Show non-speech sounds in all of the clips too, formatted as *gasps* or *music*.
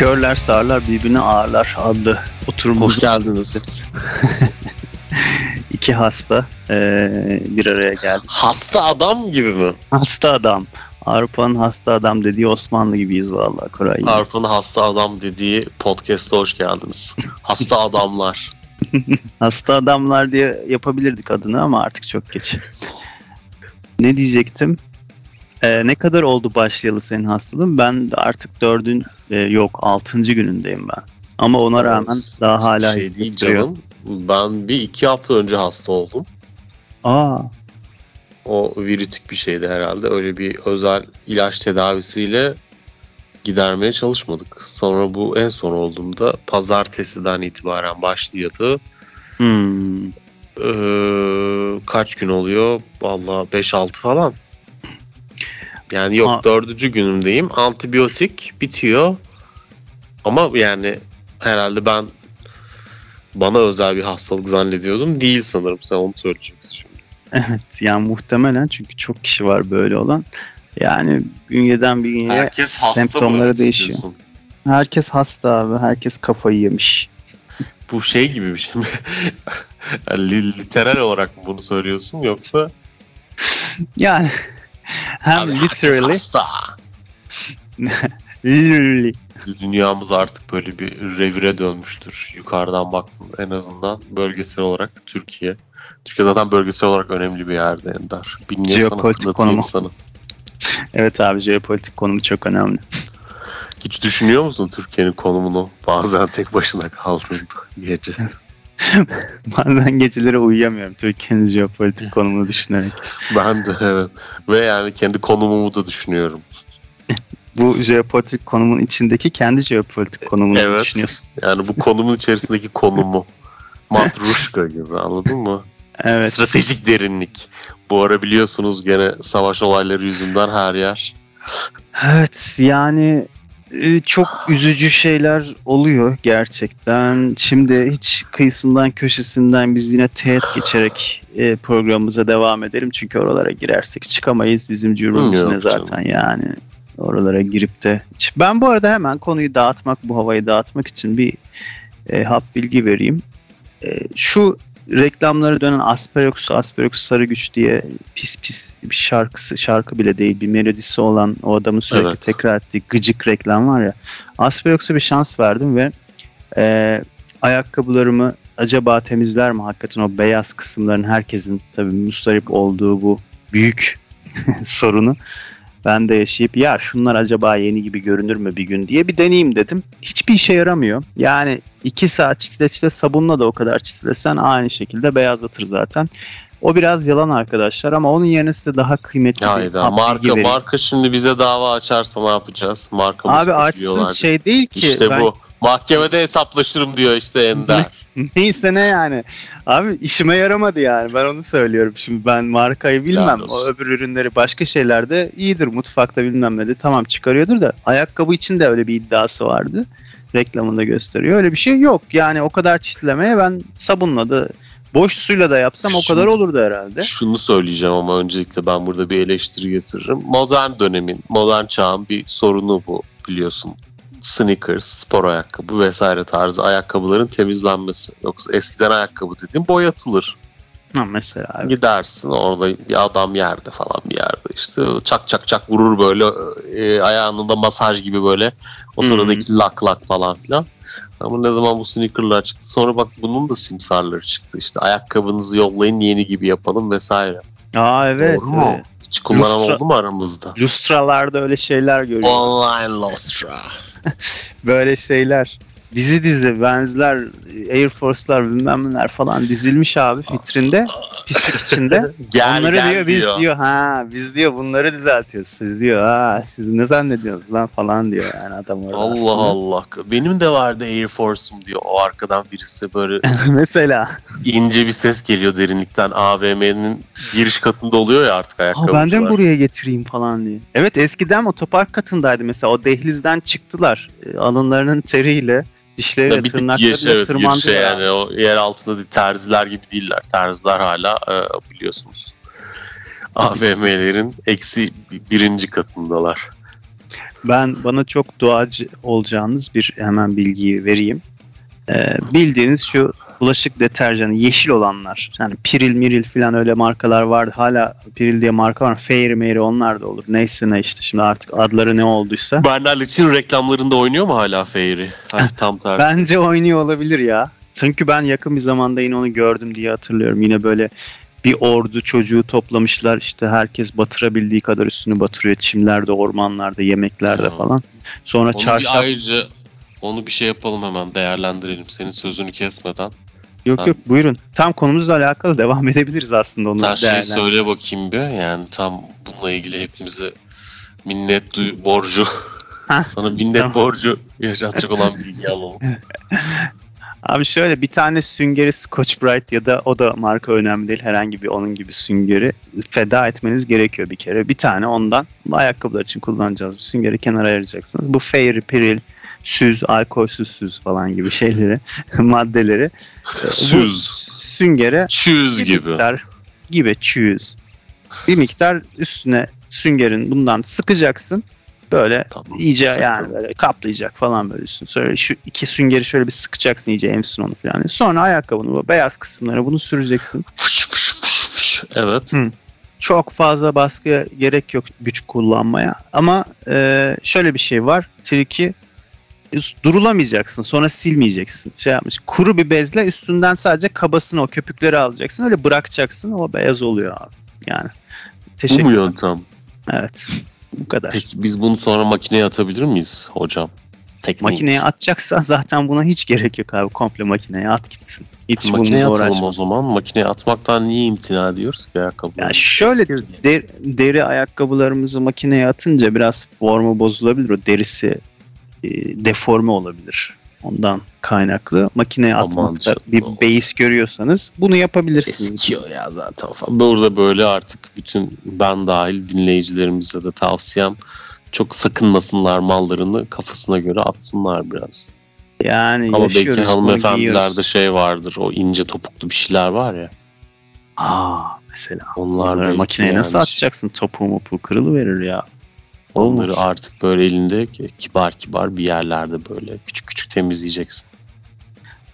Körler sağırlar birbirini ağırlar adlı oturumumuz. Hoş geldiniz. *laughs* İki hasta e, bir araya geldi. Hasta adam gibi mi? Hasta adam. Avrupa'nın hasta adam dediği Osmanlı gibiyiz vallahi Koray. Avrupa'nın hasta adam dediği podcast'a hoş geldiniz. Hasta *laughs* adamlar. hasta adamlar diye yapabilirdik adını ama artık çok geç. Ne diyecektim? Ee, ne kadar oldu başlayalı senin hastalığın? Ben de artık dördün e, yok altıncı günündeyim ben. Ama ona rağmen daha hala şey değil canım. Ben bir iki hafta önce hasta oldum. Aa. O virütik bir şeydi herhalde. Öyle bir özel ilaç tedavisiyle gidermeye çalışmadık. Sonra bu en son olduğumda pazartesiden itibaren başlıyordu. Hmm. Ee, kaç gün oluyor? Valla 5-6 falan. Yani yok ha. dördüncü günümdeyim. Antibiyotik bitiyor. Ama yani herhalde ben bana özel bir hastalık zannediyordum. Değil sanırım. Sen onu söyleyeceksin şimdi. Evet. Yani muhtemelen çünkü çok kişi var böyle olan. Yani bünyeden bünyeye Herkes semptomları değişiyor. Herkes hasta abi. Herkes kafayı yemiş. Bu şey gibi bir şey mi? *laughs* Literal olarak mı bunu söylüyorsun yoksa? yani hem Abi, literally *laughs* literally Dünyamız artık böyle bir revire dönmüştür. Yukarıdan baktığında en azından bölgesel olarak Türkiye. Türkiye zaten bölgesel olarak önemli bir yerde Ender. Bilmiyorsan Jeopolitik konumu. sana. Evet abi jeopolitik konumu çok önemli. Hiç düşünüyor musun Türkiye'nin konumunu bazen tek başına kaldığında gece? *laughs* Bazen geceleri uyuyamıyorum Türkiye'nin jeopolitik konumunu düşünerek. Ben de evet. Ve yani kendi konumumu da düşünüyorum. *laughs* Bu jeopolitik konumun içindeki kendi jeopolitik konumunu Evet. düşünüyorsun. Yani bu konumun içerisindeki konumu. *laughs* Matruşka gibi anladın mı? Evet. Stratejik derinlik. Bu ara biliyorsunuz gene savaş olayları yüzünden her yer. Evet yani çok üzücü şeyler oluyor gerçekten. Şimdi hiç kıyısından köşesinden biz yine teğet geçerek e, programımıza devam edelim. Çünkü oralara girersek çıkamayız. Bizim cürmümüz Yok ne zaten yani. Oralara girip de. Ben bu arada hemen konuyu dağıtmak, bu havayı dağıtmak için bir e, hap bilgi vereyim. E, şu reklamları dönen Asperox, Asperox Sarı Güç diye pis pis bir şarkısı, şarkı bile değil bir melodisi olan o adamın sürekli Evet. tekrar ettiği gıcık reklam var ya. Asperox'a bir şans verdim ve e, ayakkabılarımı acaba temizler mi hakikaten o beyaz kısımların herkesin tabii mustarip olduğu bu büyük *laughs* sorunu ben de yaşayıp ya şunlar acaba yeni gibi görünür mü bir gün diye bir deneyeyim dedim. Hiçbir işe yaramıyor. Yani iki saat çitle çitle sabunla da o kadar çitlesen aynı şekilde beyazlatır zaten. O biraz yalan arkadaşlar ama onun yerine size daha kıymetli bir Hayda hap bilgi marka vereyim. marka şimdi bize dava açarsa ne yapacağız? Markamız Abi açsın kötülüyorlar. şey değil ki. İşte ben- bu. Mahkemede hesaplaşırım diyor işte Ender. *laughs* Neyse ne yani. Abi işime yaramadı yani. Ben onu söylüyorum. Şimdi ben markayı bilmem. Helal O öbür ürünleri başka şeylerde iyidir. Mutfakta bilmem ne de tamam çıkarıyordur da ayakkabı için de öyle bir iddiası vardı. Reklamında gösteriyor. Öyle bir şey yok. Yani o kadar çitlemeye ben sabunla da boş suyla da yapsam o kadar Şimdi- olurdu herhalde. Şunu söyleyeceğim ama öncelikle ben burada bir eleştiri getiririm. Modern dönemin, modern çağın bir sorunu bu biliyorsun. Sneakers, spor ayakkabı vesaire tarzı ayakkabıların temizlenmesi. Yoksa eskiden ayakkabı dediğin boyatılır. Ha, mesela abi. Gidersin orada bir adam yerde falan bir yerde işte çak çak çak vurur böyle e, ayağında masaj gibi böyle o sıradaki lak lak falan filan. Ama ne zaman bu sneakerlar çıktı sonra bak bunun da simsarları çıktı işte ayakkabınızı yollayın yeni gibi yapalım vesaire. Aa evet. Doğru mu? evet. Hiç kullanan Lustra- oldu mu aramızda? Lustralarda öyle şeyler görüyorum. Online Lustra. *laughs* böyle şeyler dizi dizi benzer Air Force'lar bilmem neler falan dizilmiş abi vitrinde pislik içinde. *laughs* Gel Onları gel diyor, biz diyor ha biz diyor bunları düzeltiyoruz siz diyor ha siz ne zannediyorsunuz lan falan diyor yani adam orada Allah aslında. Allah. Benim de vardı Air Force'um diyor. O arkadan birisi böyle *laughs* Mesela ince bir ses geliyor derinlikten. AVM'nin giriş katında oluyor ya artık ha, ayakkabıcılar. ben de mi buraya getireyim falan diye. Evet eskiden otopark katındaydı mesela o dehlizden çıktılar e, alınlarının teriyle dişleriyle bir tırnaklarıyla geç evet tırmandılar. girişe yani o yer altında değil, terziler gibi değiller. Terziler hala e, biliyorsunuz AVM'lerin eksi birinci katındalar. Ben bana çok doğacı olacağınız bir hemen bilgiyi vereyim. Ee, bildiğiniz şu bulaşık deterjanı yeşil olanlar. Yani Piril Miril falan öyle markalar vardı. Hala Piril diye marka var. Fairy Mairy onlar da olur. Neyse ne işte şimdi artık adları ne olduysa. Bernal için reklamlarında oynuyor mu hala Fairy? Ay, *laughs* tam tersi. Bence oynuyor olabilir ya. Çünkü ben yakın bir zamanda yine onu gördüm diye hatırlıyorum. Yine böyle bir ordu çocuğu toplamışlar işte herkes batırabildiği kadar üstünü batırıyor çimlerde, ormanlarda, yemeklerde Ya. falan. Sonra Onu çarşaf ayrıca onu bir şey yapalım hemen değerlendirelim senin sözünü kesmeden. Yok sen- yok buyurun. Tam konumuzla alakalı *laughs* devam edebiliriz aslında onu Sen şey değerlendir- söyle bakayım bir yani tam bununla ilgili hepimize minnet duy borcu *laughs* sana minnet tamam. borcu yaşatacak olan bilgiyi alalım. *laughs* Abi şöyle bir tane süngeri Scotch Brite ya da o da marka önemli değil herhangi bir onun gibi süngeri feda etmeniz gerekiyor bir kere. Bir tane ondan ayakkabılar için kullanacağız bir süngeri kenara ayıracaksınız. Bu Fairy, Piril, süz, alkolsüz süz falan gibi şeyleri, *laughs* maddeleri e, bu Süz, süngere çüz gibi. miktar gibi choose. Bir miktar üstüne süngerin bundan sıkacaksın. Böyle Tamam, iyice sıktım. yani böyle kaplayacak falan böyle üstüne. Sonra şu iki süngeri şöyle bir sıkacaksın iyice emsin onu falan. Sonra ayakkabını bu beyaz kısımlara bunu süreceksin. Evet. Çok fazla baskıya gerek yok güç kullanmaya. Ama e, şöyle bir şey var. Triki durulamayacaksın. Sonra silmeyeceksin. Şey yapmış. Kuru bir bezle üstünden sadece kabasını o köpükleri alacaksın. Öyle bırakacaksın. O beyaz oluyor abi. Yani. Bu Teşekkür mu yöntem? Evet. Bu kadar. Peki biz bunu sonra makineye atabilir miyiz hocam? Teknik. Makineye atacaksan zaten buna hiç gerek yok abi. Komple makineye at gitsin. Hiç Makineye atalım uğraşma. o zaman. Makineye atmaktan niye imtina ediyoruz ki ayakkabı? Ya şöyle der- deri ayakkabılarımızı makineye atınca biraz formu bozulabilir. O derisi e, deforme olabilir. Ondan kaynaklı. Makineye atmakta canım. bir beis görüyorsanız bunu yapabilirsiniz. Eskiyor ya zaten falan. Burada böyle artık bütün ben dahil dinleyicilerimize de tavsiyem çok sakınmasınlar mallarını kafasına göre atsınlar biraz. Yani Ama belki hanımefendilerde şey vardır o ince topuklu bir şeyler var ya. Aa mesela. Onlar belki makineye nasıl yani atacaksın? Topuğu mopuğu kırılı verir ya. Onları Olmaz. artık böyle elinde kibar kibar bir yerlerde böyle küçük küçük temizleyeceksin.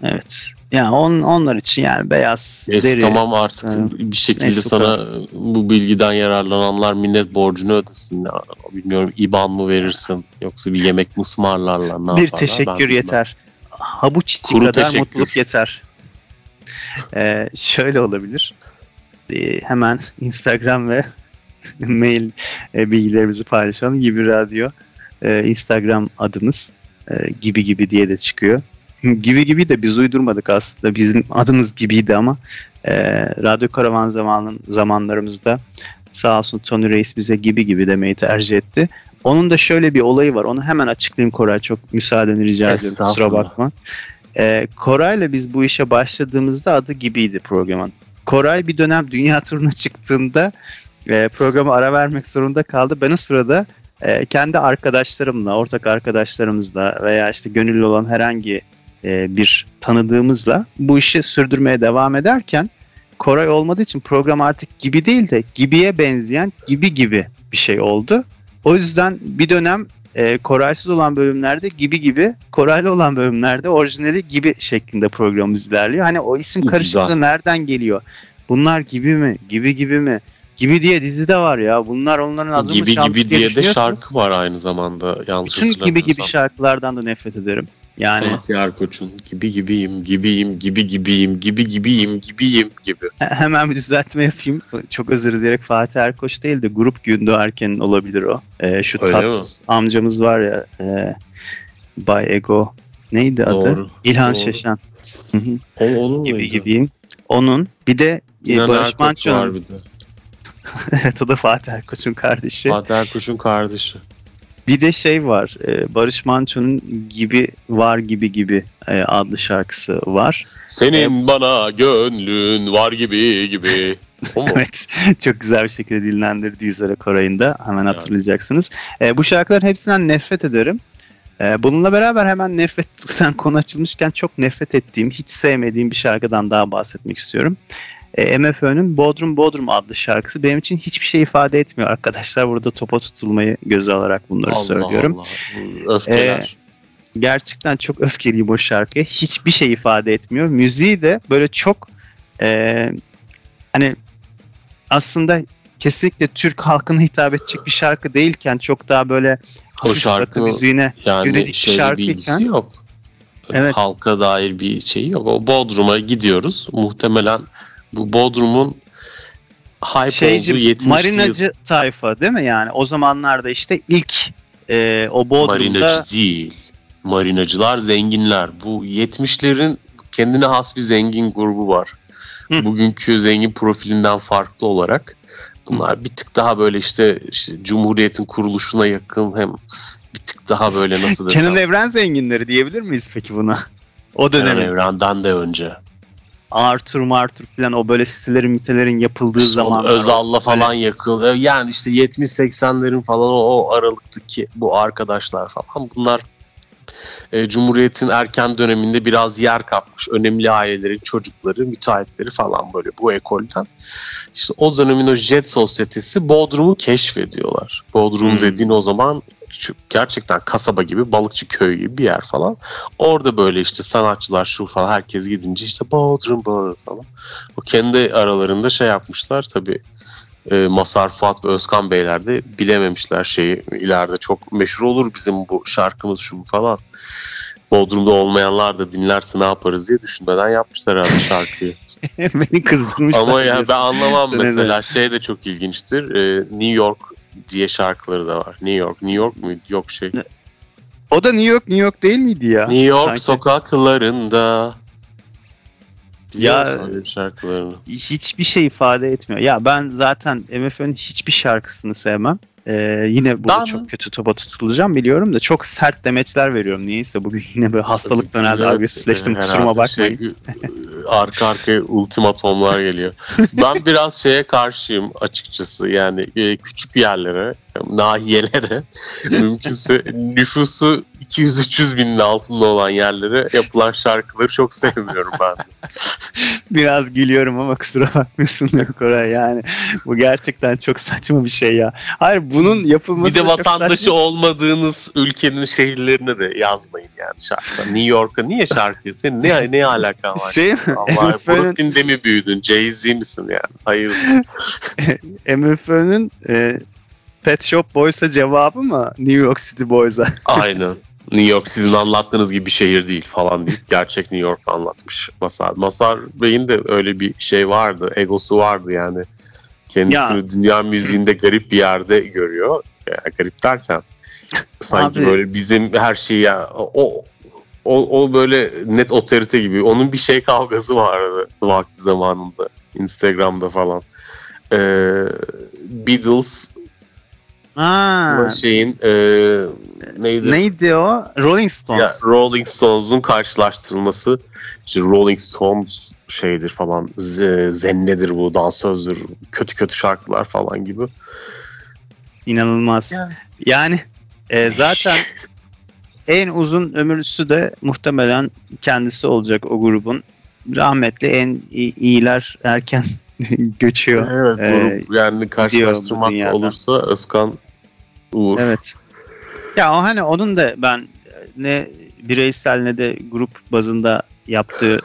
Evet. Yani on, onlar için yani beyaz Neyse deri. tamam artık Ha. bir şekilde Neyse, sana bu bilgiden yararlananlar minnet borcunu ödesin. Ya, bilmiyorum IBAN mı verirsin yoksa bir yemek mi ısmarlarlar ne bir ben teşekkür bilmem. yeter. Havuç içi kadar teşekkür. mutluluk yeter. Ee, şöyle olabilir. Ee, hemen Instagram ve *laughs* mail e, bilgilerimizi paylaşalım. Gibi Radyo e, Instagram adımız e, gibi gibi diye de çıkıyor. *laughs* gibi gibi de biz uydurmadık aslında. Bizim adımız gibiydi ama e, Radyo Karavan zamanın zamanlarımızda sağ olsun Tony Reis bize gibi gibi demeyi tercih etti. Onun da şöyle bir olayı var. Onu hemen açıklayayım Koray. Çok müsaadeni rica ediyorum. Kusura bakma. Ee, Koray'la biz bu işe başladığımızda adı gibiydi programın. Koray bir dönem dünya turuna çıktığında e, programa ara vermek zorunda kaldı. Ben o sırada e, kendi arkadaşlarımla, ortak arkadaşlarımızla veya işte gönüllü olan herhangi e, bir tanıdığımızla bu işi sürdürmeye devam ederken Koray olmadığı için program artık gibi değil de gibiye benzeyen gibi gibi bir şey oldu. O yüzden bir dönem e, Koraysız olan bölümlerde gibi gibi, Koraylı olan bölümlerde orijinali gibi şeklinde programımız ilerliyor. Hani o isim karışıklığı nereden geliyor? Bunlar gibi mi? Gibi gibi mi? Gibi diye dizi de var ya. Bunlar onların adını Gibi gibi diye de düşünüyorsunuz? şarkı var aynı zamanda yanlış Bütün gibi gibi şarkılardan da nefret ederim. Yani Fatih Erkoç'un gibi gibiyim, gibiyim, gibi gibiyim, gibi gibiyim, gibiyim gibi. he- *laughs* hemen bir düzeltme yapayım. Çok özür dileyerek Fatih Erkoç değil de Grup Gündoğarken olabilir o. Ee, şu Öyle tatsız amcamız var ya e, Bay Ego neydi adı? Doğru. İlhan doğru. Şeşen. O onun gibi muydu? gibiyim. Onun bir de e, Barış Manço'nun de. *laughs* evet o da Fatih Erkoç'un kardeşi. Fatih Erkoç'un kardeşi. Bir de şey var. e, Barış Manço'nun gibi var gibi gibi e, adlı şarkısı var. Senin bana gönlün var gibi gibi. *laughs* Evet. Çok güzel bir şekilde dinlendirdi Yüzlere Koray'ın da. Hemen hatırlayacaksınız. E, bu şarkıların hepsinden nefret ederim. Bununla beraber hemen nefret, sen konu açılmışken çok nefret ettiğim, hiç sevmediğim bir şarkıdan daha bahsetmek istiyorum. E, MFÖ'nün Bodrum Bodrum adlı şarkısı benim için hiçbir şey ifade etmiyor arkadaşlar. Burada topa tutulmayı göze alarak bunları Allah söylüyorum. Allah. Öfkeler. Gerçekten çok öfkeliyim o şarkıya. Hiçbir şey ifade etmiyor. Müziği de böyle çok e, hani aslında kesinlikle Türk halkına hitap edecek bir şarkı değilken çok daha böyle o şarkı müziğine yani yönelik bir şey şarkıyken- yok. Evet. Halka dair bir şey yok. O Bodrum'a gidiyoruz. Muhtemelen bu Bodrum'un hype şeyci olduğu 70'li marinacı tayfa değil mi yani o zamanlarda işte ilk e, o Bodrum'da Marinacı değil. Marinacılar zenginler. Bu 70'lerin kendine has bir zengin grubu var. Hı. Bugünkü zengin profilinden farklı olarak bunlar bir tık daha böyle işte, işte Cumhuriyet'in kuruluşuna yakın hem bir tık daha böyle nasıl *laughs* desem. Kenan Evren zenginleri diyebilir miyiz peki buna? O Kenan dönemin Evren'den de önce. Arthur Martur falan o böyle sitelerin mitelerin yapıldığı İşte o zaman Özal'la falan yakın. Yani işte 70-80'lerin falan o, o aralıktaki bu arkadaşlar falan bunlar e, Cumhuriyet'in erken döneminde biraz yer kapmış. Önemli ailelerin çocukları, müteahhitleri falan böyle bu ekolden. İşte o dönemin o jet sosyetesi Bodrum'u keşfediyorlar. Bodrum Hmm. dediğin o zaman gerçekten kasaba gibi, balıkçı köy gibi bir yer falan. Orada böyle işte sanatçılar şu falan herkes gidince işte Bodrum Bodrum falan. O kendi aralarında şey yapmışlar tabii e, Masar Fuat ve Özkan Beyler de bilememişler şeyi ileride çok meşhur olur bizim bu şarkımız şu falan. Bodrum'da olmayanlar da dinlerse ne yaparız diye düşünmeden yapmışlar herhalde şarkıyı. *laughs* beni kızdırmışlar. Ama yani ben anlamam mesela şey de çok ilginçtir. E, New York diye şarkıları da var. New York, New York mu? Yok şey. O da New York New York değil miydi ya? New York Sanki sokaklarında. Biliyor Ya- musun öyle şarkılarını? hiçbir şey ifade etmiyor. Ya ben zaten MFÖ'nün hiçbir şarkısını sevmem. Ee, yine burada Ben- çok kötü topa tutulacağım biliyorum da çok sert demeçler veriyorum. Niyeyse bugün *laughs* yine böyle hastalıktan herhalde Evet, agresifleştim e, kusuruma herhalde bakmayın. Şey, arka arkaya ultimatomlar geliyor. *laughs* ben biraz şeye karşıyım açıkçası. Yani e, küçük yerlere, nahiyelere, *laughs* mümkünse nüfusu 200-300 binin altında olan yerlere yapılan şarkıları çok sevmiyorum ben. Biraz gülüyorum ama kusura bakmıyorsun Koray yani. Bu gerçekten çok saçma bir şey ya. Hayır bunun yapılması Bir de vatandaşı saçma. olmadığınız ülkenin şehirlerine de yazmayın yani şarkılar. New York'a niye şarkı? Senin ne, ne alakan var? Şey mi? Allah Brooklyn'de mi büyüdün? Jay-Z misin yani? Hayır. *laughs* MFÖ'nün e, Pet Shop Boys'a cevabı mı New York City Boys'a? Aynen. New York sizin anlattığınız gibi bir şehir değil falan deyip gerçek New York anlatmış Masar. Masar Bey'in de öyle bir şey vardı. Egosu vardı yani. Kendisini Ya. dünya müziğinde garip bir yerde görüyor. Yani garip derken sanki Abi. böyle bizim her şeyi ya o o, o böyle net otorite gibi. Onun bir şey kavgası vardı vakti zamanında. Instagram'da falan. Ee, Beatles Ha, şeyin e, neydi? neydi o? Rolling Stones. Ya, Rolling Stones'un karşılaştırılması işte Rolling Stones şeydir falan z- zennedir bu dansözdür kötü kötü şarkılar falan gibi. İnanılmaz. Ya. Yani e, zaten *laughs* en uzun ömürlüsü de muhtemelen kendisi olacak o grubun. Rahmetli en iyi- iyiler erken *laughs* göçüyor. Evet Ee, grup yani karşılaştırmak olursa Özkan Uğur. Evet. Ya o hani onun da ben ne bireysel ne de grup bazında yaptığı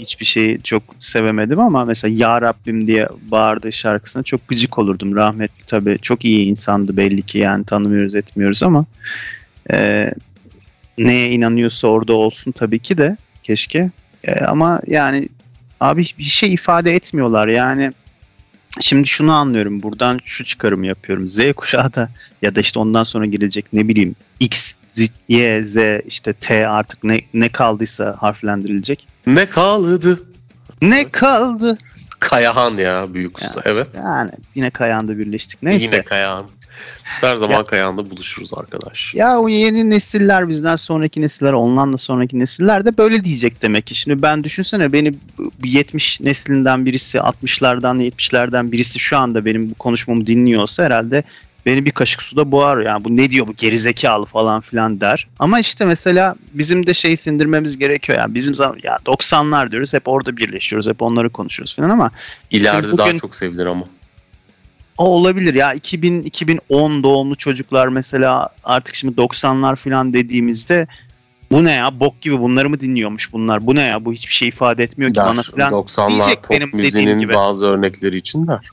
hiçbir şeyi çok sevemedim ama mesela Ya Rabbim diye bağırdığı şarkısına çok gıcık olurdum. Rahmetli tabii çok iyi insandı belli ki yani tanımıyoruz etmiyoruz ama e, neye inanıyorsa orada olsun tabii ki de keşke. E, ama yani abi bir şey ifade etmiyorlar yani Şimdi şunu anlıyorum. Buradan şu çıkarımı yapıyorum. Z kuşağı da ya da işte ondan sonra gelecek ne bileyim X, Z, Y, Z işte T artık ne ne kaldıysa harflendirilecek. Ne kaldı? Ne kaldı? Kayahan ya büyük usta. işte evet. Yani yine Kayahan'da birleştik. Neyse. Yine Kayahan. Biz her zaman Ya- Kayahan'da buluşuruz arkadaş. Ya o yeni nesiller bizden sonraki nesiller, ondan da sonraki nesiller de böyle diyecek demek ki. Şimdi ben düşünsene beni bu 70 neslinden birisi, 60'lardan 70'lerden birisi şu anda benim bu konuşmamı dinliyorsa herhalde beni bir kaşık suda boğar yani bu ne diyor bu gerizekalı falan filan der. Ama işte mesela bizim de şey sindirmemiz gerekiyor yani bizim zaman ya 90'lar diyoruz hep orada birleşiyoruz hep onları konuşuyoruz falan ama İleride Şimdi daha bugün- çok sevilir ama. O olabilir ya 2000 2010 doğumlu çocuklar mesela artık şimdi 90'lar falan dediğimizde bu ne ya bok gibi bunları mı dinliyormuş bunlar bu ne ya bu hiçbir şey ifade etmiyor ki Der, bana falan 90'lar diyecek pop benim müziğinin gibi. bazı örnekleri için der.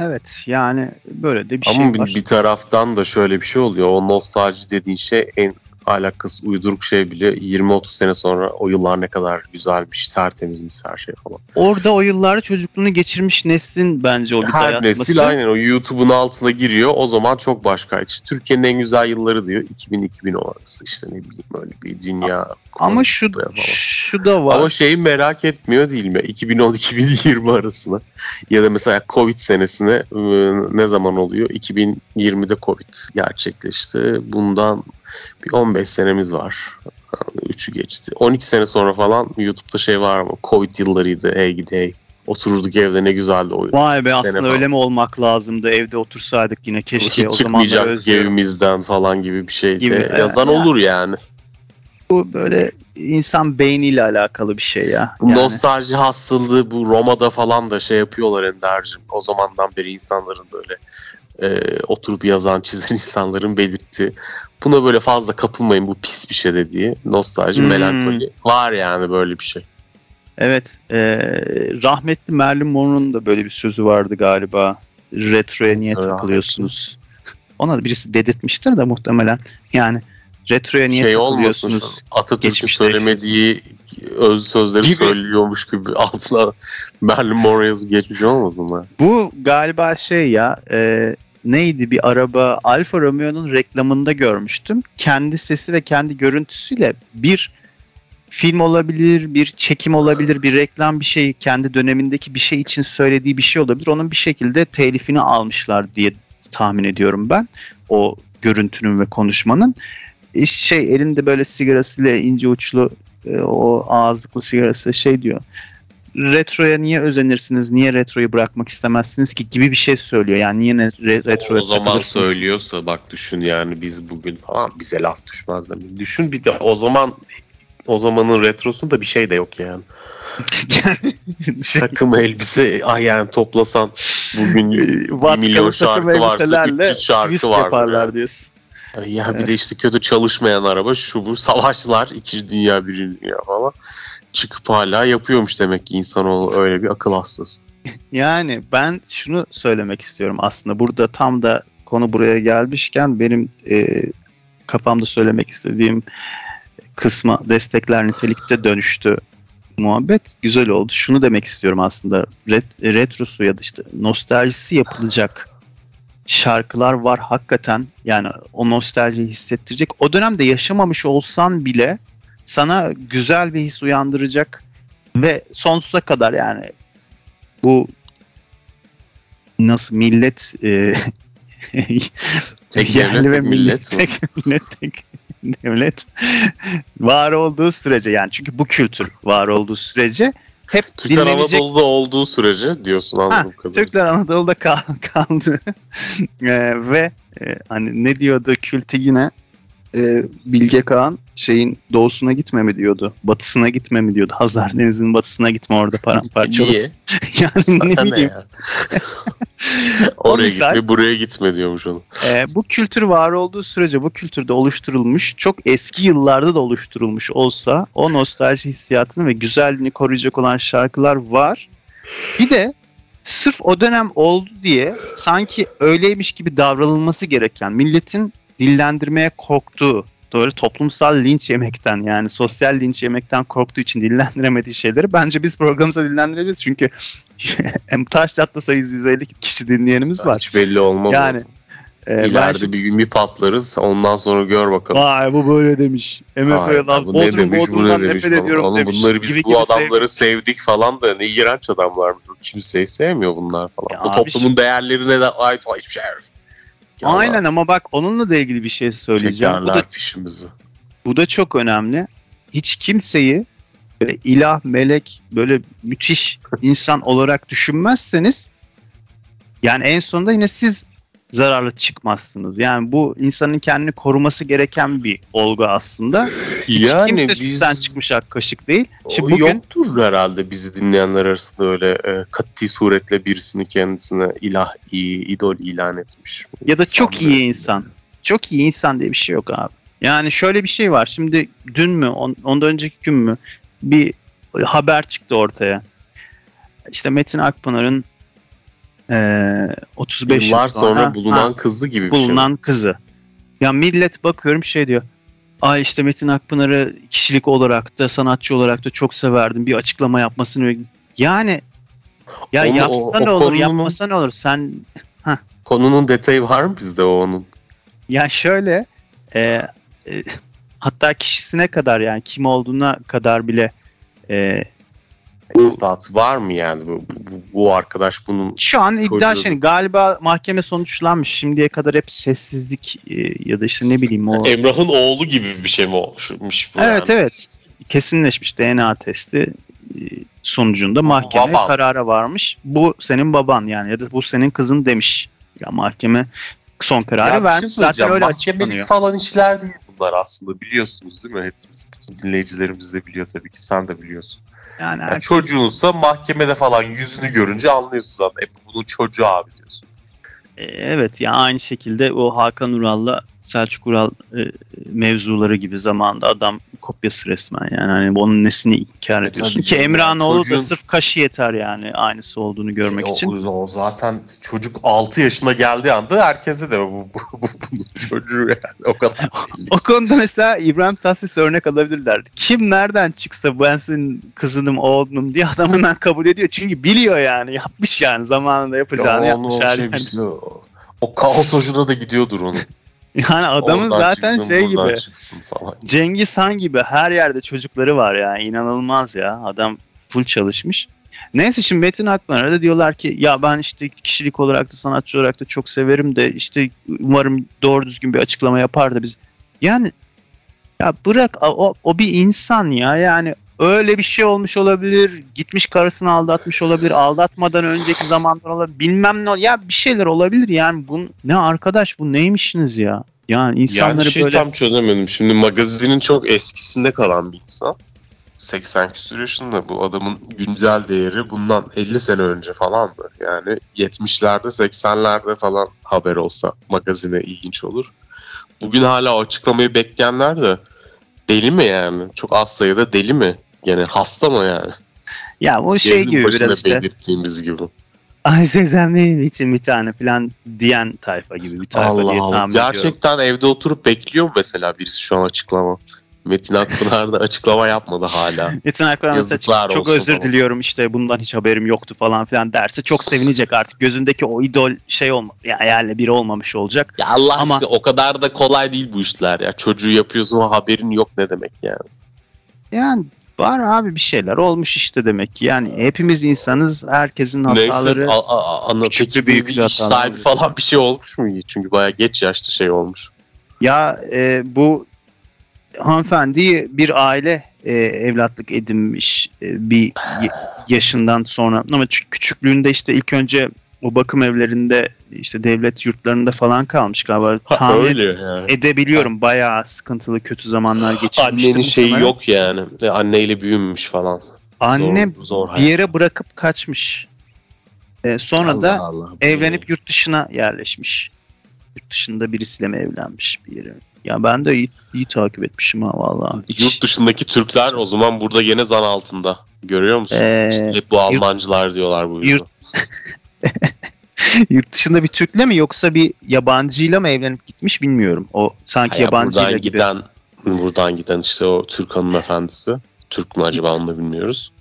Evet yani böyle de bir Ama şey var. bir taraftan da şöyle bir şey oluyor. O nostalji dediğin şey en alakası uyduruk şey bile 20-30 sene sonra o yıllar ne kadar güzelmiş, tertemizmiş her şey falan. Orada o yıllarda çocukluğunu geçirmiş neslin bence o bir Her dayatması. nesil aynen o YouTube'un altına giriyor. O zaman çok başka. İşte Türkiye'nin en güzel yılları diyor. 2000-2010 arası işte ne bileyim öyle bir dünya. Ama şu Falan. şu da var. Ama şeyi merak etmiyor değil mi? 2010-2020 arasına ya da mesela Covid senesine e, ne zaman oluyor? 2020'de Covid gerçekleşti. Bundan bir 15 senemiz var. 3'ü geçti. 12 sene sonra falan YouTube'da şey var ama Covid yıllarıydı. Ey gidi ey. Otururduk evde ne güzeldi oyun. Vay be aslında falan. öyle mi olmak lazımdı? Evde otursaydık yine keşke Hiç o çıkmayacaktık özlüyorum. evimizden falan gibi bir şey Gibi, yazan yani. olur yani. Bu böyle insan beyniyle alakalı bir şey ya. Yani. nostalji hastalığı bu Roma'da falan da şey yapıyorlar Ender'cim. O zamandan beri insanların böyle e, oturup yazan *laughs* çizen insanların belirttiği. Buna böyle fazla kapılmayın bu pis bir şey dediği nostalji, Hmm. melankoli var yani böyle bir şey. Evet. e, rahmetli Marilyn Monroe'nun da böyle bir sözü vardı galiba. Retroya niye Rahmetli. takılıyorsunuz? Ona da birisi dedirtmiştir de muhtemelen. Yani retroya niye şey olmasın takılıyorsunuz? Atatürk'ün Geçmişte söylemediği öz sözleri Gibi. söylüyormuş gibi *laughs* altına Marilyn Monroe yazıp geçmiş olmasın lan? Bu galiba şey ya e, neydi bir araba Alfa Romeo'nun reklamında görmüştüm. Kendi sesi ve kendi görüntüsüyle bir film olabilir, bir çekim olabilir, bir reklam bir şey kendi dönemindeki bir şey için söylediği bir şey olabilir. Onun bir şekilde telifini almışlar diye tahmin ediyorum ben. O görüntünün ve konuşmanın. E, Şey elinde böyle sigarasıyla ince uçlu e, o ağızlıklı sigarası şey diyor retroya niye özenirsiniz? Niye retroyu bırakmak istemezsiniz ki gibi bir şey söylüyor. Yani niye re- retroya o zaman söylüyorsa bak düşün yani biz bugün falan bize laf düşmez demin. Düşün bir de o zaman o zamanın retrosunda bir şey de yok yani. *laughs* şey, Takım elbise ay yani toplasan bugün *laughs* vatkalı milyon şarkı varsa elbiselerle 300 şarkı yaparlar yani. diyorsun. ya bir de işte kötü çalışmayan araba şu bu savaşlar ikinci dünya birinci dünya falan çıkıp hala yapıyormuş demek ki insanoğlu öyle bir akıl hastası. *laughs* Yani ben şunu söylemek istiyorum aslında. Burada tam da konu buraya gelmişken benim e, kafamda söylemek istediğim kısma destekler nitelikte dönüştü muhabbet. Güzel oldu. Şunu demek istiyorum aslında. Ret- retrosu ya da işte nostaljisi yapılacak şarkılar var hakikaten. Yani o nostaljiyi hissettirecek. O dönemde yaşamamış olsan bile sana güzel bir his uyandıracak ve sonsuza kadar yani bu nasıl millet e, *laughs* Tek yerli devlet, ve millet mi? tek millet tek devlet var olduğu sürece yani çünkü bu kültür var olduğu sürece hep Türkler dinlenecek Anadolu'da olduğu sürece diyorsun anladığım kadarıyla. Türkler Anadolu'da kal- *laughs* kaldı E, ve e, hani ne diyordu kültü yine e, Bilge Kağan şeyin doğusuna gitme mi diyordu batısına gitme mi diyordu Hazar Denizi'nin batısına gitme orada paramparça olursun. *laughs* yani ne Sana ne bileyim ya? *laughs* Oraya misal- gitme buraya gitme diyormuş onu. E, bu kültür var olduğu sürece bu kültürde oluşturulmuş çok eski yıllarda da oluşturulmuş olsa o nostalji hissiyatını ve güzelliğini koruyacak olan şarkılar var. Bir de sırf o dönem oldu diye sanki öyleymiş gibi davranılması gereken milletin dillendirmeye korktuğu doğru toplumsal linç yemekten yani sosyal linç yemekten korktuğu için dillendiremediği şeyleri bence biz programımıza dillendirebiliriz çünkü *laughs* taş çatlasa 150 kişi dinleyenimiz var. Hiç belli olmaz. Yani e, ben İleride şimdi- bir gün bir patlarız ondan sonra gör bakalım. Vay bu böyle demiş. Bu ne Bodrum demiş, Bodrum'dan nefret ediyorum Oğlum demiş. bunları biz Gibi bu gibi adamları sevdik falan da ne iğrenç adamlarmış. Kimseyi sevmiyor bunlar falan. Ya bu toplumun değerlerine de ait hiçbir şey. yok. Aynen ama bak onunla da ilgili bir şey söyleyeceğim. Bu da, Çekerler fişimizi. bu da çok önemli. Hiç kimseyi böyle ilah, melek, böyle müthiş insan olarak düşünmezseniz yani en sonunda yine siz zararlı çıkmazsınız. Yani bu insanın kendini koruması gereken bir olgu aslında. Hiç yani kimse biz sütten çıkmış ak kaşık değil. Şimdi bugün yoktur herhalde bizi dinleyenler arasında öyle e, kat'i suretle birisini kendisine ilah, i- idol ilan etmiş. ya da çok iyi insan. Çok iyi insan diye bir şey yok abi. Yani şöyle bir şey var. Şimdi dün mü, on, ondan önceki gün mü bir haber çıktı ortaya. İşte Metin Akpınar'ın eee 35 yıl Yıllar sonra ha, bulunan kızı gibi bir şey. bulunan kızı. Ya millet bakıyorum şey diyor. Ay işte Metin Akpınar'ı kişilik olarak da sanatçı olarak da çok severdim. Bir açıklama yapmasını yani ya Onu- o- yapsa o ne olur, konunun- yapmasa ne olur? Sen Konunun detayı var mı bizde o onun? ya şöyle e, e, hatta kişisine kadar yani kim olduğuna kadar bile e, İspatı var mı yani bu, bu, bu arkadaş bunun şu an iddia şey galiba mahkeme sonuçlanmış. Şimdiye kadar hep sessizlik e, ya da işte ne bileyim o Emrah'ın oğlu gibi bir şey mi olmuş bu Evet yani? evet. Kesinleşmiş DNA testi e, sonucunda mahkeme Baban. karara varmış. Bu senin baban yani ya da bu senin kızın demiş. Ya mahkeme son kararı şey vermiş. Zaten söyleyeceğim. öyle açıklanıyor. falan işler değil bunlar aslında biliyorsunuz değil mi? Hepimiz bütün dinleyicilerimiz de biliyor tabii ki sen de biliyorsun. Yani Yani herkes- çocuğunsa mahkemede falan yüzünü görünce anlıyorsun zaten. E, bu bunun çocuğu abi diyorsun. E, evet ya aynı şekilde o Hakan Ural'la Selçuk Ural e, mevzuları gibi zamanda adam kopyası resmen yani hani onun nesini inkar E, ediyorsun ki Emrahanoğlu çocuğun- da sırf kaşı yeter yani aynısı olduğunu görmek E, o, için. O, zaten çocuk 6 yaşına geldiği anda herkese de bu, bu, bu, bu çocuğu yani o kadar. *laughs* O konuda mesela İbrahim Tatlıses örnek alabilirlerdi. Kim nereden çıksa ben senin kızınım, oğlunum diye adam hemen kabul ediyor. Çünkü biliyor yani. Yapmış yani. Zamanında yapacağını Ya onu yapmış. yani. şey o, o kaos hoşuna da gidiyordur onun. *laughs* Yani adamın Oradan zaten çıksın, şey gibi. Cengiz Han gibi her yerde çocukları var yani. inanılmaz ya. Adam full çalışmış. Neyse şimdi Metin Akpınar'a da diyorlar ki ya ben işte kişilik olarak da sanatçı olarak da çok severim de işte umarım doğru düzgün bir açıklama yapar da biz. Yani ya bırak o, o bir insan ya yani öyle bir şey olmuş olabilir. Gitmiş karısını aldatmış olabilir. Aldatmadan önceki zamanlar olabilir. Bilmem ne ya bir şeyler olabilir yani bu ne arkadaş bu neymişsiniz ya? Yani insanları yani şey böyle tam çözemedim. Şimdi magazinin çok eskisinde kalan bir insan. 80 küsur yaşında bu adamın güncel değeri bundan 50 sene önce falan mı? Yani 70'lerde 80'lerde falan haber olsa magazine ilginç olur. Bugün hala o açıklamayı bekleyenler de deli mi yani? Çok az sayıda deli mi? Yani hasta mı yani? ya o şey gibi biraz işte. belirttiğimiz gibi. Ay Sezen benim için bir tane falan diyen tayfa gibi bir tayfa Allah diye Allah. tahmin ediyorum. Gerçekten evde oturup bekliyor mu mesela birisi şu an açıklama? Metin Akpınar da *laughs* açıklama yapmadı hala. Metin Akpınar mesela çok, özür falan. diliyorum işte bundan hiç haberim yoktu falan filan derse çok sevinecek artık. Gözündeki o idol şey olma ya hayalle biri olmamış olacak. Ya Allah Ama- aşkına o kadar da kolay değil bu işler ya. Çocuğu yapıyorsun o haberin yok ne demek yani. Yani var abi bir şeyler olmuş işte demek ki. Yani hepimiz insanız. Herkesin hataları. Neyse a, a, ana, küçüklü, peki büyüklü bir iş sahibi falan bir şey olmuş mu? Çünkü bayağı geç yaşta şey olmuş. Ya e, bu hanımefendi bir aile e, evlatlık edinmiş e, bir yaşından sonra ama küçüklüğünde işte ilk önce o bakım evlerinde işte devlet yurtlarında falan kalmış galiba. Ha, Tahmin öyle yani. edebiliyorum bayağı sıkıntılı kötü zamanlar geçirmişti. Annenin şeyi muhtemelen. yok yani. E, Anneyle büyümüş falan. Anne zor, zor bir yere bırakıp kaçmış. E, sonra da Allah. evlenip yurt dışına yerleşmiş. Yurt dışında birisiyle mi evlenmiş bir yere. Ya ben de iyi, iyi takip etmişim ha vallahi. Hiç- Yurt dışındaki Türkler o zaman burada gene zan altında. Görüyor musun? Ee, İşte hep bu Almancılar diyorlar bu yurt- *laughs* *laughs* yurt dışında bir Türk'le mi yoksa bir yabancıyla mı evlenip gitmiş bilmiyorum. O sanki Hayır, yabancıyla buradan gibi. giden buradan giden işte o Türk hanımefendisi. Türk mü acaba onu da bilmiyoruz.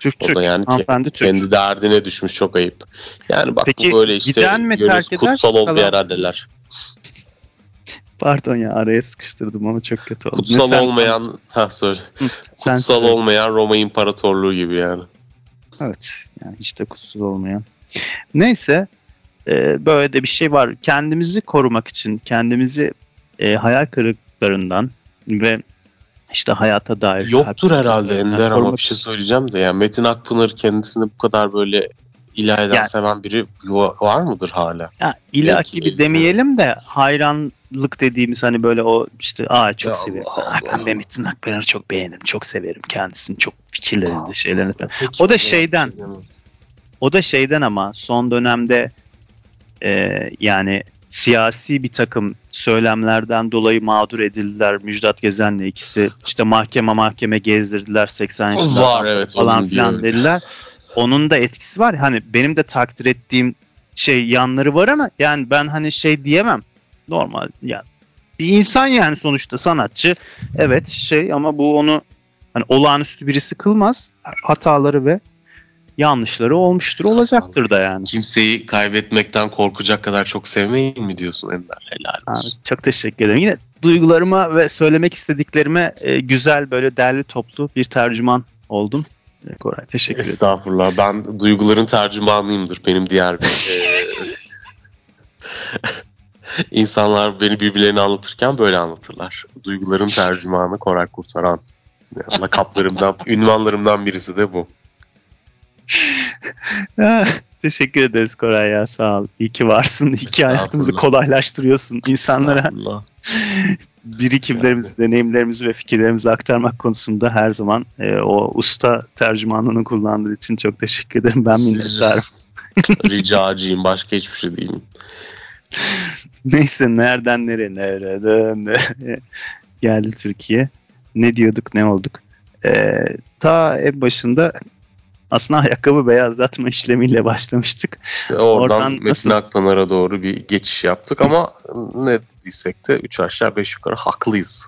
Türk O Türk. da yani Hanımefendi Türk. kendi derdine düşmüş çok ayıp. Yani bak Peki, bu böyle işte giden mi terk eder, kutsal olmayan kalan- anneler. Pardon ya araya sıkıştırdım ama çok kötü oldu. Kutsal Ne sen- olmayan ha söyle. sen kutsal söyle. olmayan Roma İmparatorluğu gibi yani. Evet. Yani hiç de kutsuz olmayan. Neyse e, böyle de bir şey var. Kendimizi korumak için, kendimizi e, hayal kırıklarından ve işte hayata dair Yoktur herhalde Ender ama bir şey söyleyeceğim de yani Metin Akpınar kendisini bu kadar böyle İlahi'den Yani- seven biri va- var mıdır hala? Ya ilah gibi demeyelim de hayranlık dediğimiz hani böyle o işte aa çok Ya seviyorum. Allah Aa, ben Allah. Mehmet'in Akpınar'ı çok beğenirim. Çok severim kendisini. Çok fikirlerini şeylerini. Peki, O da yani- şeyden. O da şeyden ama son dönemde e, yani siyasi bir takım söylemlerden dolayı mağdur edildiler. Müjdat Gezen'le ikisi işte mahkeme mahkeme gezdirdiler 80 yaşında Var evet. falan filan dediler. Onun da etkisi var. Hani benim de takdir ettiğim şey yanları var ama yani ben hani şey diyemem. Normal yani bir insan yani sonuçta sanatçı. Evet şey ama bu onu hani olağanüstü birisi kılmaz. Hataları ve yanlışları olmuştur, olacaktır da yani. Kimseyi kaybetmekten korkacak kadar çok sevmeyin mi diyorsun Ender? Helal Abi, olsun. çok teşekkür ederim. Yine duygularıma ve söylemek istediklerime e, güzel böyle derli toplu bir tercüman oldum. E, Koray teşekkür ederim. Estağfurullah. Ben duyguların tercümanıyımdır. Benim diğer bir eee, *laughs* insanlar beni birbirlerini anlatırken böyle anlatırlar. Duyguların tercümanı Koray Kurtaran. Lakaplarımdan, ünvanlarımdan birisi de bu. *laughs* Teşekkür ederiz Koray ya sağ ol. İyi ki varsın. İyi ki hayatımızı kolaylaştırıyorsun. İnsanlara *laughs* birikimlerimizi, deneyimlerimizi ve fikirlerimizi aktarmak konusunda her zaman e, o usta tercümanlığını kullandığı için çok teşekkür ederim. Ben minnettarım. *laughs* Ricacıyım. Başka hiçbir şey değilim. Neyse nereden nereye nereden nereye geldi Türkiye. Ne diyorduk ne olduk. Ee, ta en başında aslında ayakkabı beyazlatma işlemiyle başlamıştık. İşte oradan, Oradan Metin nasıl- Akpınar'a doğru bir geçiş yaptık ama ne dediysek de 3 aşağı 5 yukarı haklıyız.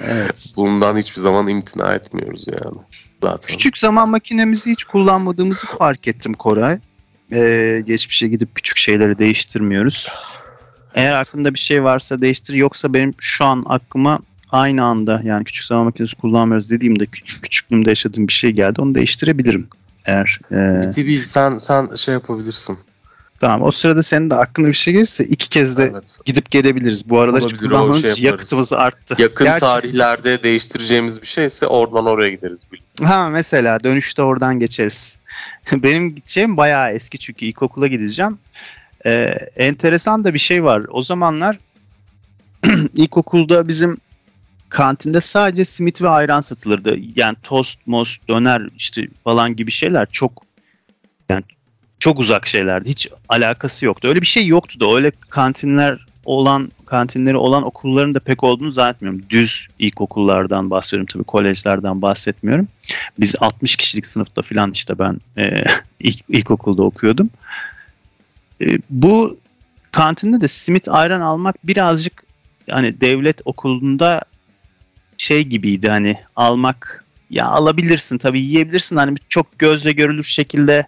Evet. *laughs* Bundan hiçbir zaman imtina etmiyoruz yani. Zaten. Küçük zaman makinemizi hiç kullanmadığımızı fark ettim Koray. Ee, geçmişe gidip küçük şeyleri değiştirmiyoruz. Eğer aklında bir şey varsa değiştir. Yoksa benim şu an aklıma aynı anda yani küçük zaman makinesi kullanmıyoruz dediğimde küçük, küçüklüğümde yaşadığım bir şey geldi. Onu değiştirebilirim. Eğer e, TV sen sen şey yapabilirsin. tamam o sırada senin de aklına bir şey gelirse iki kez de Evet. gidip gelebiliriz. Bu arada hiç kullanmamız şey yakıtımız arttı. Yakın Gerçi- tarihlerde değiştireceğimiz bir şeyse oradan oraya gideriz. Ha mesela dönüşte oradan geçeriz. *laughs* Benim gideceğim bayağı eski çünkü ilkokula gideceğim. Ee, enteresan da bir şey var. O zamanlar *clears throat* ilkokulda bizim kantinde sadece simit ve ayran satılırdı. Yani tost, most, döner işte falan gibi şeyler çok yani çok uzak şeylerdi. Hiç alakası yoktu. Öyle bir şey yoktu da öyle kantinler olan kantinleri olan okulların da pek olduğunu zannetmiyorum. Düz ilkokullardan bahsediyorum tabii kolejlerden bahsetmiyorum. Biz 60 kişilik sınıfta falan işte ben e, *laughs* ilk, ilkokulda okuyordum. E, bu kantinde de simit ayran almak birazcık hani devlet okulunda şey gibiydi hani almak ya alabilirsin tabii yiyebilirsin hani çok gözle görülür şekilde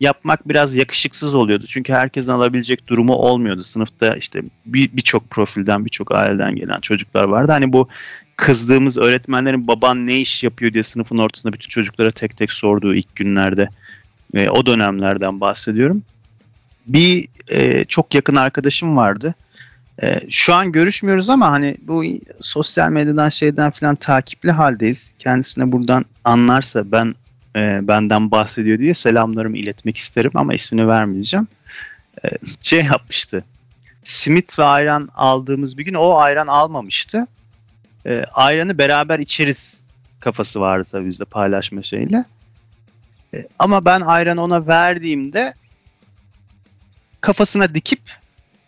yapmak biraz yakışıksız oluyordu. Çünkü herkesin alabilecek durumu olmuyordu. Sınıfta işte bir birçok profilden, birçok aileden gelen çocuklar vardı. Hani bu kızdığımız öğretmenlerin baban ne iş yapıyor diye sınıfın ortasında bütün çocuklara tek tek sorduğu ilk günlerde ve o dönemlerden bahsediyorum. Bir e, çok yakın arkadaşım vardı. E, şu an görüşmüyoruz ama hani bu sosyal medyadan şeyden falan takipli haldeyiz. Kendisine buradan anlarsa ben e, benden bahsediyor diye selamlarımı iletmek isterim ama ismini vermeyeceğim. E, şey yapmıştı. Simit ve ayran aldığımız bir gün o ayran almamıştı. E, ayranı beraber içeriz kafası vardı tabii bizde paylaşma şeyle. E, ama ben ayranı ona verdiğimde kafasına dikip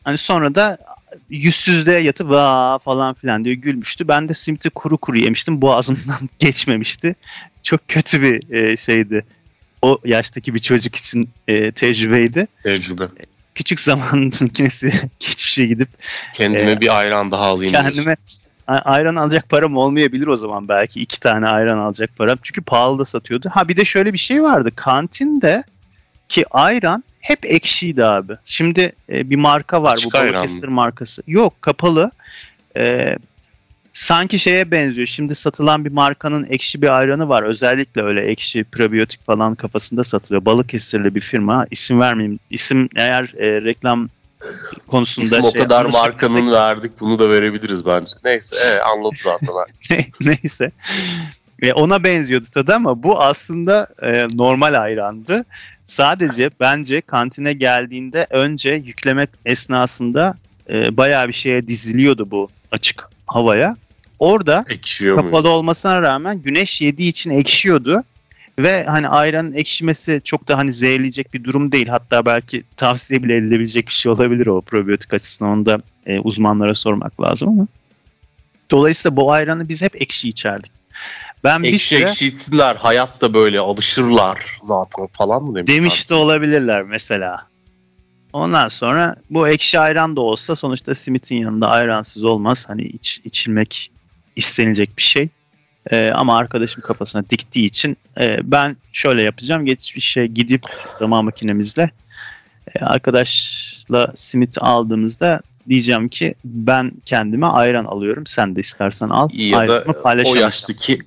hani sonra da yüzsüzde yatıp vaa falan filan diye gülmüştü. Ben de simiti kuru kuru yemiştim. Boğazımdan *laughs* geçmemişti. Çok kötü bir e, şeydi. O yaştaki bir çocuk için e, tecrübeydi. Tecrübe. Küçük zaman makinesi *laughs* geçmişe gidip Kendime Ee, bir ayran daha alayım. diyorsun. kendime a- ayran alacak param olmayabilir o zaman belki. iki tane ayran alacak param. Çünkü pahalı da satıyordu. Ha bir de şöyle bir şey vardı. Kantinde ki ayran hep ekşiydi abi. Şimdi e, bir marka var Açık bu Balıkesir markası. Yok kapalı. E, sanki şeye benziyor. Şimdi satılan bir markanın ekşi bir ayranı var. Özellikle öyle ekşi prebiyotik falan kafasında satılıyor. Balıkesirli bir firma. İsim vermeyeyim. İsim eğer e, reklam konusunda İsim o şey kadar anlaşabilirsek- markanın verdik bunu da verebiliriz bence. Neyse evet, anladım zaten. *laughs* Neyse. E, ona benziyordu tadı ama bu aslında e, normal ayrandı. Sadece bence kantine geldiğinde önce yükleme esnasında e, bayağı bir şeye diziliyordu bu açık havaya. Orada Ekşiyor kapalı olmasına rağmen güneş yediği için ekşiyordu. Ve hani ayranın ekşimesi çok da hani zehirleyecek bir durum değil. Hatta belki tavsiye bile edilebilecek bir şey olabilir o probiyotik açısından. Onu da e, uzmanlara sormak lazım ama. Dolayısıyla bu ayranı biz hep ekşi içerdik. Ben bir Ekşi süre ekşi içsinler. Hayatta böyle alışırlar zaten falan mı demişler. demiş de olabilirler mesela. Ondan sonra bu ekşi ayran da olsa sonuçta simitin yanında ayransız olmaz. Hani iç, içilmek istenilecek bir şey. Ee, ama arkadaşım kafasına diktiği için e, ben şöyle yapacağım. Geçmişe gidip zaman makinemizle e, arkadaşla simit aldığımızda diyeceğim ki ben kendime ayran alıyorum. Sen de istersen al. Ya da o yaştaki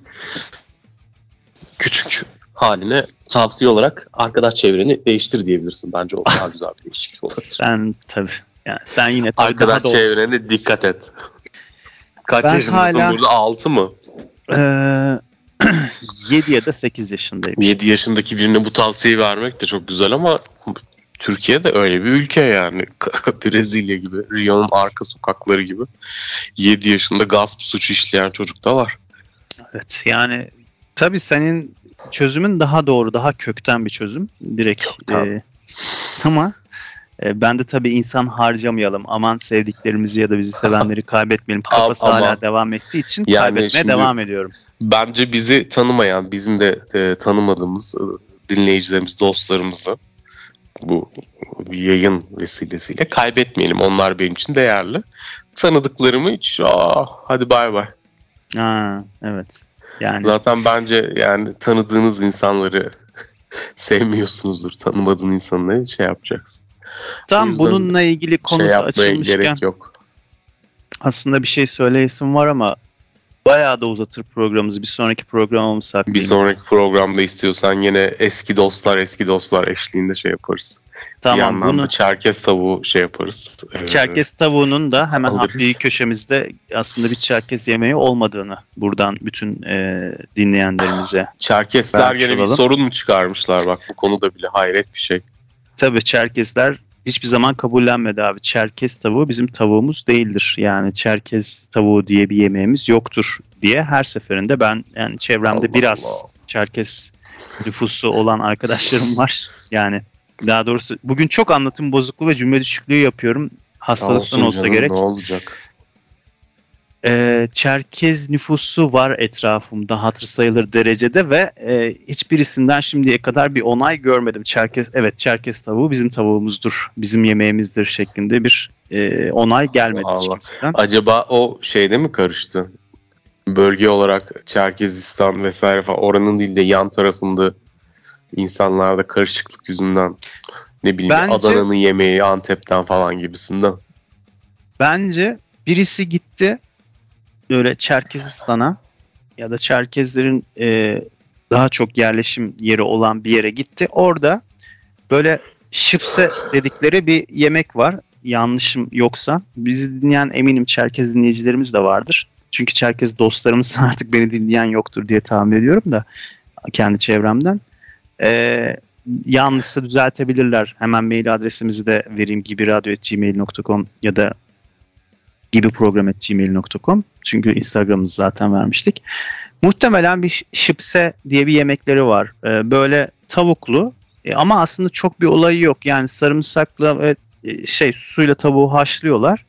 küçük haline tavsiye olarak arkadaş çevreni değiştir diyebilirsin. Bence o daha güzel bir değişiklik olabilir. Sen tabii. Yani sen yine tabii Arkadaş daha olsun. çevrene dikkat et. Kaç Ben yaşındasın hala- burada? 6 mı? Ee, *clears throat* 7 ya da 8 yaşındayım. 7 yaşındaki birine bu tavsiyeyi vermek de çok güzel ama Türkiye de öyle bir ülke yani. *laughs* Brezilya gibi, Rio'nun arka sokakları gibi. 7 yaşında gasp suçu işleyen çocuk da var. Evet yani tabii senin çözümün daha doğru, daha kökten bir çözüm. Direkt. Tabii. e, ama e, ben de tabii insan harcamayalım. Aman sevdiklerimizi ya da bizi sevenleri *laughs* kaybetmeyelim. Kafası Ama- hala devam ettiği için Yani kaybetmeye şimdi- devam ediyorum. Bence bizi tanımayan, bizim de e, tanımadığımız e, dinleyicilerimiz, dostlarımızı bu yayın vesilesiyle kaybetmeyelim. Onlar benim için değerli. Tanıdıklarımı hiç aa, hadi bay bay. Ha, evet. Yani Zaten bence yani tanıdığınız insanları *laughs* sevmiyorsunuzdur. Tanımadığın insanları şey yapacaksın. tam bununla ilgili konu şey yapmaya açılmışken gerek yok. aslında bir şey söyleyesim var ama bayağı da uzatır programımızı. Bir sonraki programa mı Bir sonraki programda istiyorsan yine eski dostlar eski dostlar eşliğinde şey yaparız. bir Tamam yandan bunu da Çerkez tavuğu şey yaparız. Ee, Çerkez tavuğunun da hemen alırız. köşemizde aslında bir Çerkez yemeği olmadığını buradan bütün e, dinleyenlerimize. *gasps* Çerkesler gene bir sorun mu çıkarmışlar bak bu konuda bile hayret bir şey. Tabii Çerkezler hiçbir zaman kabullenmedi abi. Çerkez tavuğu bizim tavuğumuz değildir. Yani Çerkez tavuğu diye bir yemeğimiz yoktur diye her seferinde ben yani çevremde Allah biraz Allah. Çerkez nüfusu olan arkadaşlarım var. Yani daha doğrusu bugün çok anlatım bozukluğu ve cümle düşüklüğü yapıyorum. Hastalıktan olsa canım, gerek. Ne olacak? Ee, Çerkez nüfusu var etrafımda hatır sayılır derecede ve e, hiçbirisinden şimdiye kadar bir onay görmedim. Çerkez evet Çerkez tavuğu bizim tavuğumuzdur, bizim yemeğimizdir şeklinde bir e, onay gelmedi hiç Allah. kimseden. Acaba o şeyde mi karıştı? Bölge olarak Çerkezistan vesaire falan oranın değil de yan tarafında insanlarda karışıklık yüzünden ne bileyim Bence- Adana'nın yemeği Antep'ten falan gibisinden. Bence birisi gitti böyle Çerkezistan'a ya da Çerkezlerin e, daha çok yerleşim yeri olan bir yere gitti. Orada böyle şıpse dedikleri bir yemek var. Yanlışım yoksa. Bizi dinleyen eminim Çerkez dinleyicilerimiz de vardır. Çünkü Çerkez dostlarımız *laughs* artık beni dinleyen yoktur diye tahmin ediyorum da kendi çevremden. E, yanlışsa düzeltebilirler. Hemen mail adresimizi de vereyim gibiradyo.gmail.com ya da gibiprogram.gmail.com çünkü Instagram'ımızı zaten vermiştik. Muhtemelen bir şipse diye bir yemekleri var. Ee, böyle tavuklu e, ama aslında çok bir olayı yok. Yani sarımsakla ve e, şey suyla tavuğu haşlıyorlar.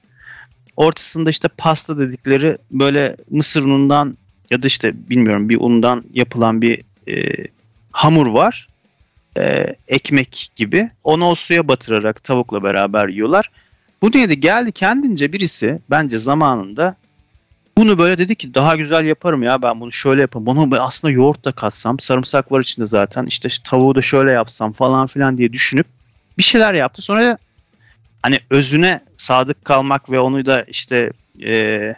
Ortasında işte pasta dedikleri böyle mısır unundan ya da işte bilmiyorum bir undan yapılan bir e, hamur var. E, ekmek gibi. Onu o suya batırarak tavukla beraber yiyorlar. Bu neydi? Geldi kendince birisi bence zamanında bunu böyle dedi ki daha güzel yaparım ya ben bunu şöyle yaparım. Bunu aslında yoğurt da katsam sarımsak var içinde zaten işte tavuğu da şöyle yapsam falan filan diye düşünüp bir şeyler yaptı. Sonra hani özüne sadık kalmak ve onu da işte e,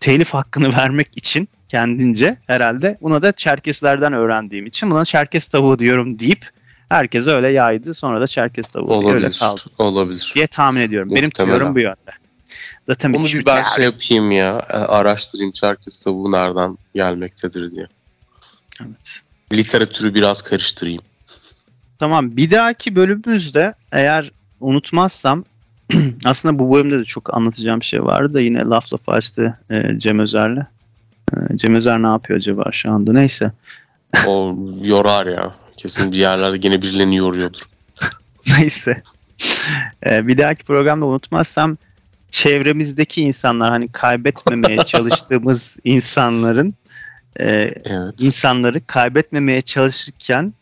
telif hakkını *laughs* vermek için kendince herhalde buna da Çerkeslerden öğrendiğim için buna Çerkes tavuğu diyorum deyip herkes öyle yaydı. Sonra da Çerkes tavuğu diye öyle Olabilir. kaldı Olabilir. diye tahmin ediyorum. Benim Muhtemelen. tüyorum bu yönde. Zaten Onu bir ben şey- şey yapayım ya. e, Araştırayım Çerkez tavuğu nereden gelmektedir diye. Evet. Literatürü biraz karıştırayım. Tamam bir dahaki bölümümüzde eğer unutmazsam *clears throat* aslında bu bölümde de çok anlatacağım şey vardı da yine laf laf açtı e, Cem Özer'le. E, Cem Özer ne yapıyor acaba şu anda neyse. O yorar ya. Kesin bir yerlerde yine birilerini yoruyordur. *laughs* Neyse. E, bir dahaki programda unutmazsam çevremizdeki insanlar hani kaybetmemeye *laughs* çalıştığımız insanların e, Evet. insanları kaybetmemeye çalışırken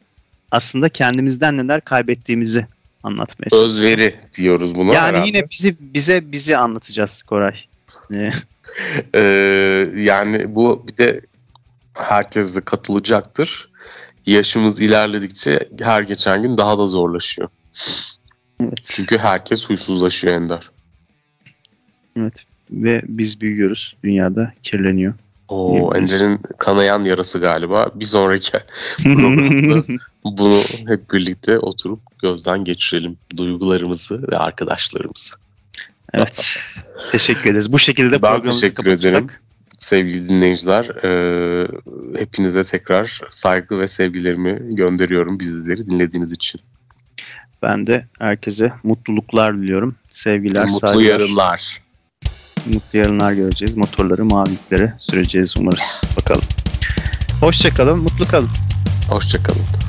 aslında kendimizden neler kaybettiğimizi anlatmaya çalışıyoruz. Özveri diyoruz buna Yani herhalde. yine bizi bize bizi anlatacağız Koray. Ee, Ee, yani bu bir de herkes de katılacaktır. Yaşımız ilerledikçe her geçen gün daha da zorlaşıyor. evet, Çünkü herkes huysuzlaşıyor Ender. evet. Ve biz büyüyoruz. Dünyada kirleniyor. O. Ender'in kanayan yarası galiba. Bir sonraki *laughs* programda bunu hep birlikte oturup gözden geçirelim. Duygularımızı ve arkadaşlarımızı. evet. Teşekkür ederiz. Bu şekilde Ben programımızı teşekkür kapatırsak- ederim. Sevgili dinleyiciler, e, hepinize tekrar saygı ve sevgilerimi gönderiyorum bizleri dinlediğiniz için. Ben de herkese mutluluklar diliyorum. Sevgiler, Mutlu saygılar. yarınlar. Mutlu yarınlar göreceğiz. Motorları maviliklere süreceğiz umarız. Bakalım. Hoşçakalın, mutlu kalın. Hoşçakalın.